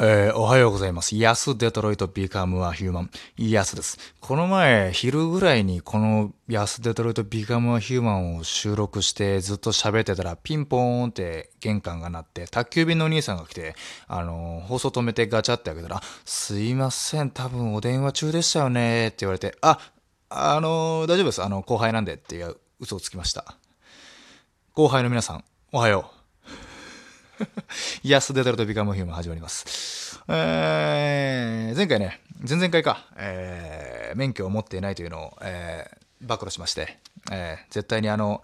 えー、おはようございます。ヤスデトロイトビカムアヒューマン。ヤスです。この前、昼ぐらいにこのヤスデトロイトビカムアヒューマンを収録してずっと喋ってたらピンポーンって玄関が鳴って宅急便のお兄さんが来て、あのー、放送止めてガチャって開けたら、すいません、多分お電話中でしたよねって言われて、あ、あのー、大丈夫です。あの、後輩なんでっていう嘘をつきました。後輩の皆さん、おはよう。イヤスデトロトビカムヒューマン始まります。えー、前回ね、前々回か、えー、免許を持っていないというのを、えー、暴露しまして、えー、絶対にあの、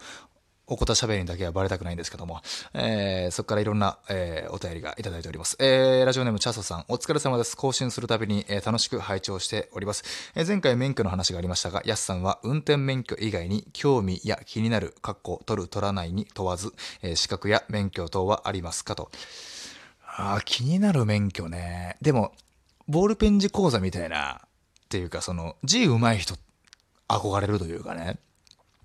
おこたしゃべりにだけはバレたくないんですけども、えー、そこからいろんな、えー、お便りがいただいております。えー、ラジオネームチャソさん、お疲れ様です。更新するたびに、えー、楽しく拝聴しております。えー、前回免許の話がありましたが、ヤスさんは運転免許以外に興味や気になる、かっこ取る取らないに問わず、えー、資格や免許等はありますかと。あ気になる免許ね。でも、ボールペン字講座みたいな、っていうか、その、字上手い人、憧れるというかね。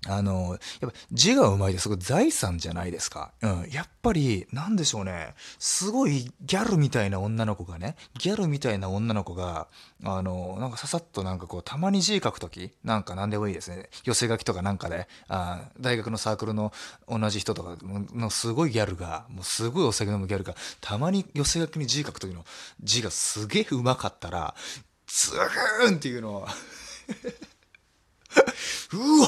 あの、やっぱ字が上手いですごい財産じゃないですか。うん。やっぱり、なんでしょうね。すごいギャルみたいな女の子がね、ギャルみたいな女の子が、あの、なんかささっとなんかこう、たまに字書くとき、なんか何でもいいですね。寄せ書きとかなんかで、あ大学のサークルの同じ人とかのすごいギャルが、もうすごいお酒飲むギャルが、たまに寄せ書きに字書くときの字がすげえ上手かったら、ズーンっていうのを うわ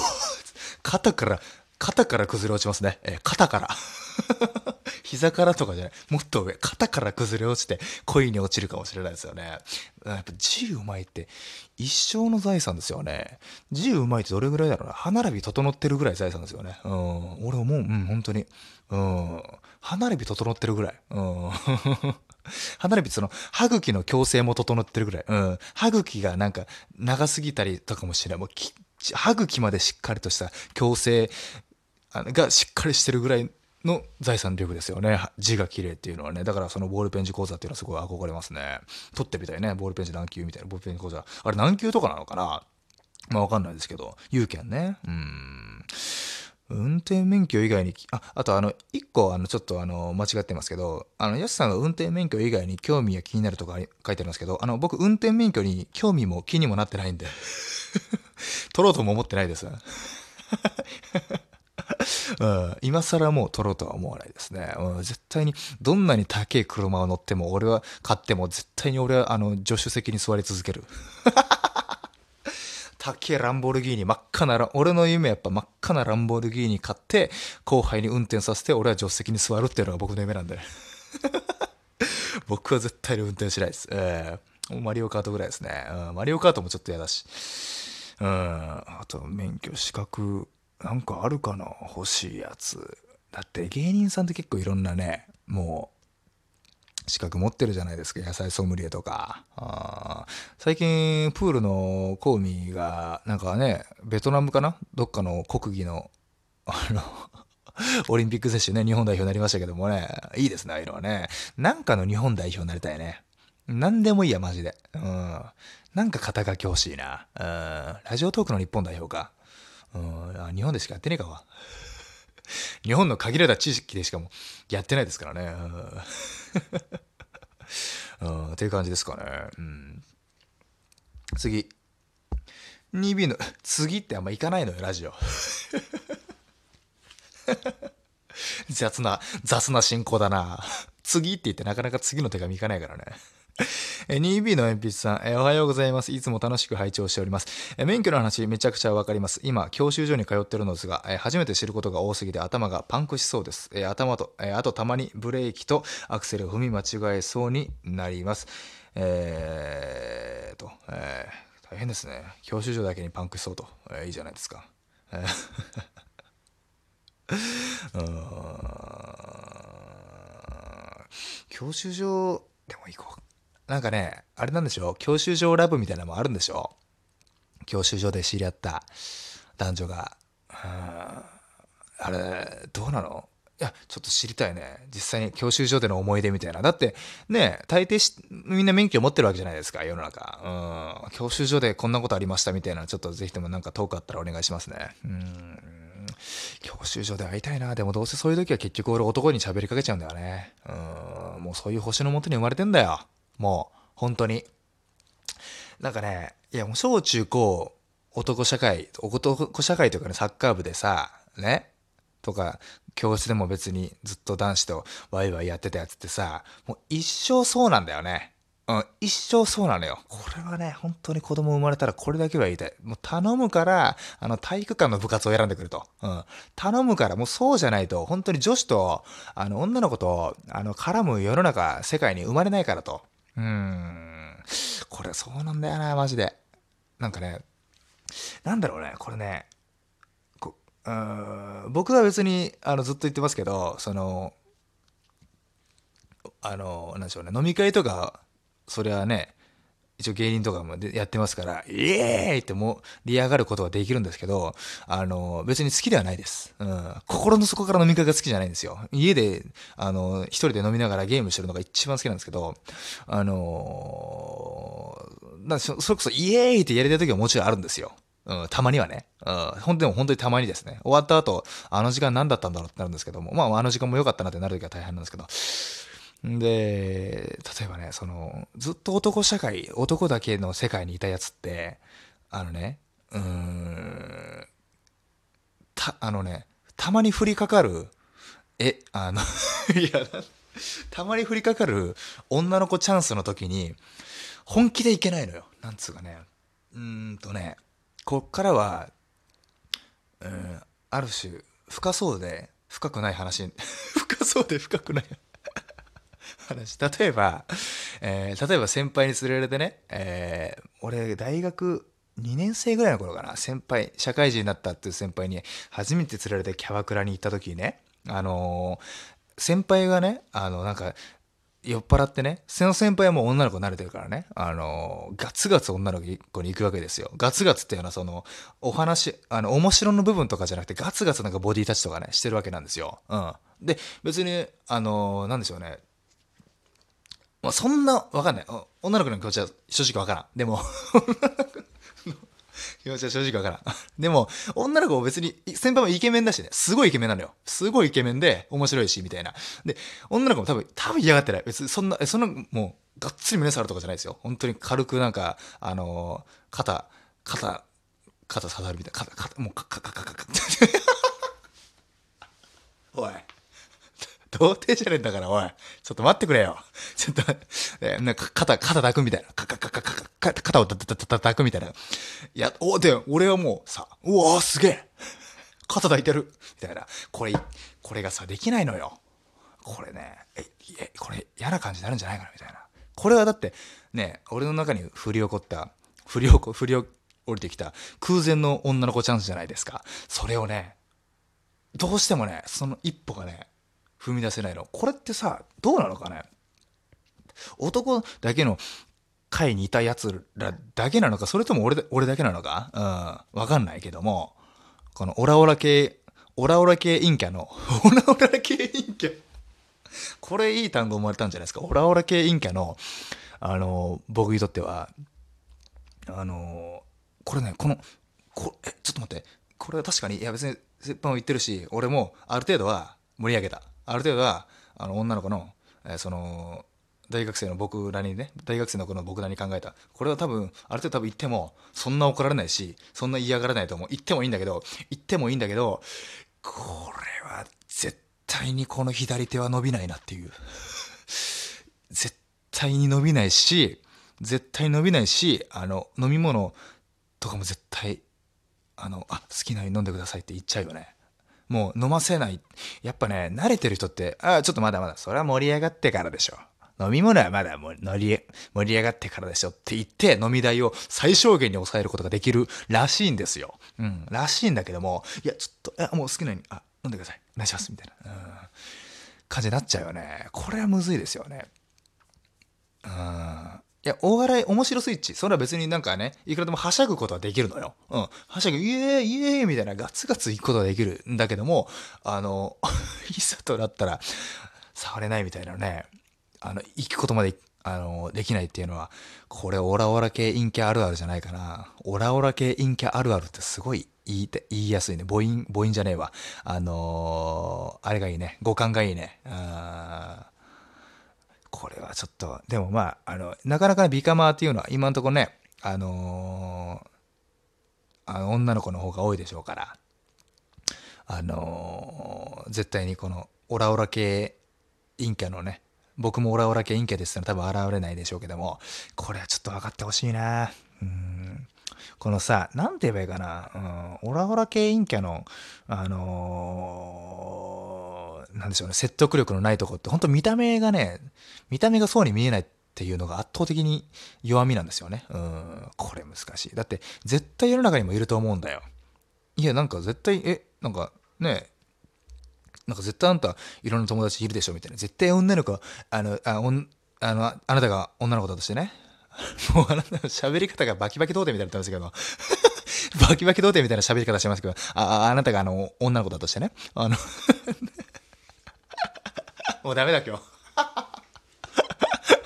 肩から、肩から崩れ落ちますね。えー、肩から。膝からとかじゃない。もっと上。肩から崩れ落ちて恋に落ちるかもしれないですよね。やっぱ字うまいって一生の財産ですよね。字うまいってどれぐらいだろうな。歯並び整ってるぐらい財産ですよね。うん。俺思う。うん、本当に。うん。歯並び整ってるぐらい。うん。歯並びその歯茎の矯正も整ってるぐらい。うん。歯茎がなんか長すぎたりとかもしれない。もう歯茎までしっかりとした矯正がしっかりしてるぐらいの財産力ですよね。字が綺麗っていうのはね。だからそのボールペン字講座っていうのはすごい憧れますね。取ってみたいね。ボールペン字何級みたいな。ボールペン字講座。あれ何級とかなのかなまあわかんないですけど。有権ね。うん。運転免許以外に、あ、あとあの、一個あの、ちょっとあの、間違ってますけど、あの、やすさんが運転免許以外に興味や気になるとか書いてありますけど、あの、僕運転免許に興味も気にもなってないんで 取ろうとも思ってないです。うん、今更もう取ろうとは思わないですね。うん、絶対に、どんなに高い車を乗っても、俺は買っても、絶対に俺は、あの、助手席に座り続ける。高いランボルギーニ、真っ赤な、俺の夢やっぱ真っ赤なランボルギーニ買って、後輩に運転させて、俺は助手席に座るっていうのが僕の夢なんで。僕は絶対に運転しないです。えー、マリオカートぐらいですね。うん、マリオカートもちょっと嫌だし。うん、あと免許資格なんかあるかな？欲しいやつだって芸人さんって結構いろんなねもう資格持ってるじゃないですか野菜ソムリエとか最近プールのコウミがなんかねベトナムかな？どっかの国技のあのオリンピック選手ね日本代表になりましたけどもねいいですねああいうのはねなんかの日本代表になりたいね何でもいいやマジでうんなんか肩書き欲しいな。うん。ラジオトークの日本代表か。うん。日本でしかやってねえかわ。日本の限られた知識でしかもやってないですからね。うん。っていう感じですかね。うん。次。2B の、次ってあんま行かないのよ、ラジオ。雑な、雑な進行だな。次って言ってなかなか次の手紙行かないからね。2B の鉛筆さん、えおはようございます。いつも楽しく拝聴しております。え免許の話めちゃくちゃわかります。今、教習所に通ってるのですが、え初めて知ることが多すぎて頭がパンクしそうです。え頭と、えあとたまにブレーキとアクセル踏み間違えそうになります。えーと、えー、大変ですね。教習所だけにパンクしそうと。えー、いいじゃないですか。教習所でも行こうなんかね、あれなんでしょ教習所ラブみたいなのもあるんでしょう？教習所で知り合った男女が。あれ、どうなの？いや、ちょっと知りたいね。実際に教習所での思い出みたいな。だって、ね、大抵し、みんな免許持ってるわけじゃないですか、世の中。うん。教習所でこんなことありましたみたいな、ちょっとぜひともなんか遠かったらお願いしますね。うん。教習所で会いたいな。でもどうせそういう時は結局俺男に喋りかけちゃうんだよね。うん。もうそういう星のもとに生まれてんだよ。もう、本当に。なんかね、いやもう小中高、男社会、男社会というかね、サッカー部でさ、ね、とか、教室でも別にずっと男子とワイワイやってたやつってさ、もう一生そうなんだよね。うん、一生そうなのよ。これはね、本当に子供生まれたらこれだけは言いたい。もう頼むから、あの、体育館の部活を選んでくると。うん。頼むから、もうそうじゃないと、本当に女子と、あの、女の子と、あの、絡む世の中、世界に生まれないからと。うん。これそうなんだよな、マジで。なんかね、なんだろうね、これね、こうん僕は別に、あの、ずっと言ってますけど、その、あの、なんでしょうね、飲み会とか、それはね、一応芸人とかもやってますから、イエーイってもう、リ上がることはできるんですけど、あの、別に好きではないです。うん。心の底から飲み会が好きじゃないんですよ。家で、あの、一人で飲みながらゲームしてるのが一番好きなんですけど、あのー、そそれこそイエーイってやりたい時はもちろんあるんですよ。うん、たまにはね。うん、ほんでも本当にたまにですね。終わった後、あの時間何だったんだろうってなるんですけども、まああの時間も良かったなってなる時は大変なんですけど、で、例えばね、その、ずっと男社会、男だけの世界にいたやつって、あのね、うーん、た、あのね、たまに降りかかる、え、あの いや、たまに降りかかる女の子チャンスの時に、本気でいけないのよ。なんつうかね。うーんとね、こっからは、うん、ある種、深そうで深くない話、深そうで深くない話。例えば、えー、例えば先輩に連れられてね、えー、俺大学2年生ぐらいの頃かな、先輩、社会人になったっていう先輩に初めて連れられてキャバクラに行った時にね、あのー、先輩がね、あの、なんか、酔っ払ってね、その先輩はもう女の子慣れてるからね、あの、ガツガツ女の子に行くわけですよ。ガツガツっていうのはその、お話、あの、面白の部分とかじゃなくて、ガツガツなんかボディタッチとかね、してるわけなんですよ。うん。で、別に、あの、なんでしょうね、まあ、そんな、わかんない。女の子の気持ちは正直わからん。でも 気持ちは正直わからん。でも、女の子も別に、先輩もイケメンだしね、すごいイケメンなのよ。すごいイケメンで、面白いし、みたいな。で、女の子も多分、多分嫌がってない。別に、そんな、そんな、もう、がっつり胸触るとかじゃないですよ。本当に軽くなんか、あのー、肩、肩、肩刺さるみたいな。肩、肩、もう、か、か、か、か、か、か。おい。童貞じゃねえんだから、おい。ちょっと待ってくれよ。ちょっと、えなんか肩、肩抱くみたいな。かかかかか、肩をたたた抱くみたいな。いや、お、で、俺はもうさ、うわすげえ肩抱いてるみたいな。これ、これがさ、できないのよ。これね、え、え、これ嫌な感じになるんじゃないかなみたいな。これはだって、ね、俺の中に降り起こった、降り起こ、降り降りてきた空前の女の子チャンスじゃないですか。それをね、どうしてもね、その一歩がね、踏み出せないの。これってさ、どうなのかね？男だけの会にいた奴らだけなのか、それとも俺俺だけなのか？うん。わかんないけども、このオラオラ系、オラオラ系陰キャの、オラオラ系陰キャ。これいい単語生まれたんじゃないですか？オラオラ系陰キャの、あの、僕にとっては、あの、これね、この、こえ、ちょっと待って。これは確かに、いや別に、折半を言ってるし、俺もある程度は盛り上げた。ある程度は、あの、女の子の、え、その、大学生の僕らにね、大学生の子の僕らに考えた。これは多分、ある程度多分言っても、そんな怒られないし、そんな嫌がらないと思う。言ってもいいんだけど、言ってもいいんだけど、これは絶対にこの左手は伸びないなっていう。絶対に伸びないし、絶対伸びないし、あの、飲み物とかも絶対、あの、あ、好きなように飲んでくださいって言っちゃうよね。もう飲ませない。やっぱね、慣れてる人って、ああ、ちょっとまだまだ、それは盛り上がってからでしょ。飲み物はまだ盛り盛り上がってからでしょって言って飲み代を最小限に抑えることができるらしいんですよ。うん、らしいんだけども、いや、ちょっと、もう好きなように、あ、飲んでください。お願いします。みたいな、うん、感じになっちゃうよね。これはむずいですよね。うん。いや、大笑い、面白スイッチ。それは別になんかね、いくらでもはしゃぐことはできるのよ。うん。はしゃぐ、イエーイ、イエーイみたいなガツガツ行くことができるんだけども、あの、いざとなったら、触れないみたいなね、あの、行くことまで、あの、できないっていうのは、これオラオラ系陰キャあるあるじゃないかな。オラオラ系陰キャあるあるってすごい言い、言いやすいね。母音、母音じゃねえわ。あのー、あれがいいね。五感がいいね。あこれはちょっと、でもまあ、あの、なかなかビカマーっていうのは今のところね、あのーあの女の子の方が多いでしょうから、あのー絶対にこのオラオラ系陰キャのね、僕もオラオラ系陰キャですってのは多分現れないでしょうけども、これはちょっと分かってほしいな。うん。このさ、なんて言えばいいかな、うん、オラオラ系陰キャの、あのーなんでしょうね、説得力のないとこって、本当見た目がね、見た目がそうに見えないっていうのが圧倒的に弱みなんですよね。うん、これ難しい。だって、絶対世の中にもいると思うんだよ。いや、なんか絶対、え、なんかね、なんか絶対あんたいろんな友達いるでしょみたいな。絶対女の子、あの、あおんあのあなたが女の子だとしてね。もうあなたの喋り方がバキバキ童貞みたいになってますけど、バキバキ童貞みたいな喋り方してますけど、あああなたがあの女の子だとしてね。あの もうダメだ今日。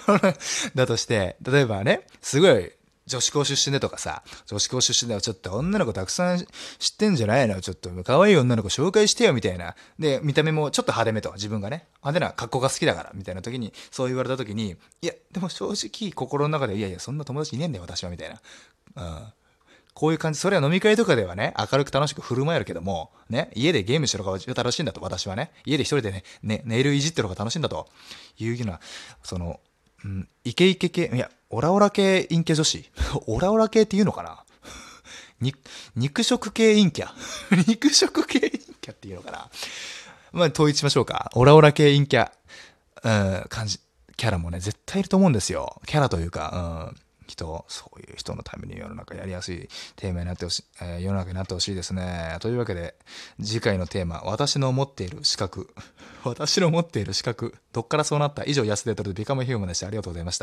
だとして、例えばね、すごい女子校出身でとかさ、女子校出身ではちょっと女の子たくさん知ってんじゃないの？ちょっと可愛い女の子紹介してよみたいな。で、見た目もちょっと派手めと、自分がね、派手な格好が好きだからみたいな時に、そう言われた時に、いや、でも正直心の中で、いやいや、そんな友達いねえんだよ、私は、みたいな。うん。こういう感じ、それは飲み会とかではね、明るく楽しく振る舞えるけども、ね、家でゲームしてる方が楽しいんだと、私はね、家で一人でね、ねネイルいじってる方が楽しいんだというような、その、うん、イケイケ系、いや、オラオラ系陰キャ女子 オラオラ系っていうのかな？肉食系陰キャ 肉食系陰キャっていうのかな？まあ、統一しましょうか。オラオラ系陰キャ、うん、感じ、キャラもね、絶対いると思うんですよ。キャラというか、うん。人、そういう人のために世の中やりやすいテーマになってほしい、えー世の中になってほしいですね。というわけで、次回のテーマ、私の持っている資格。私の持っている資格。どっからそうなった？以上、安手とるビカムヒューマンでした。ありがとうございました。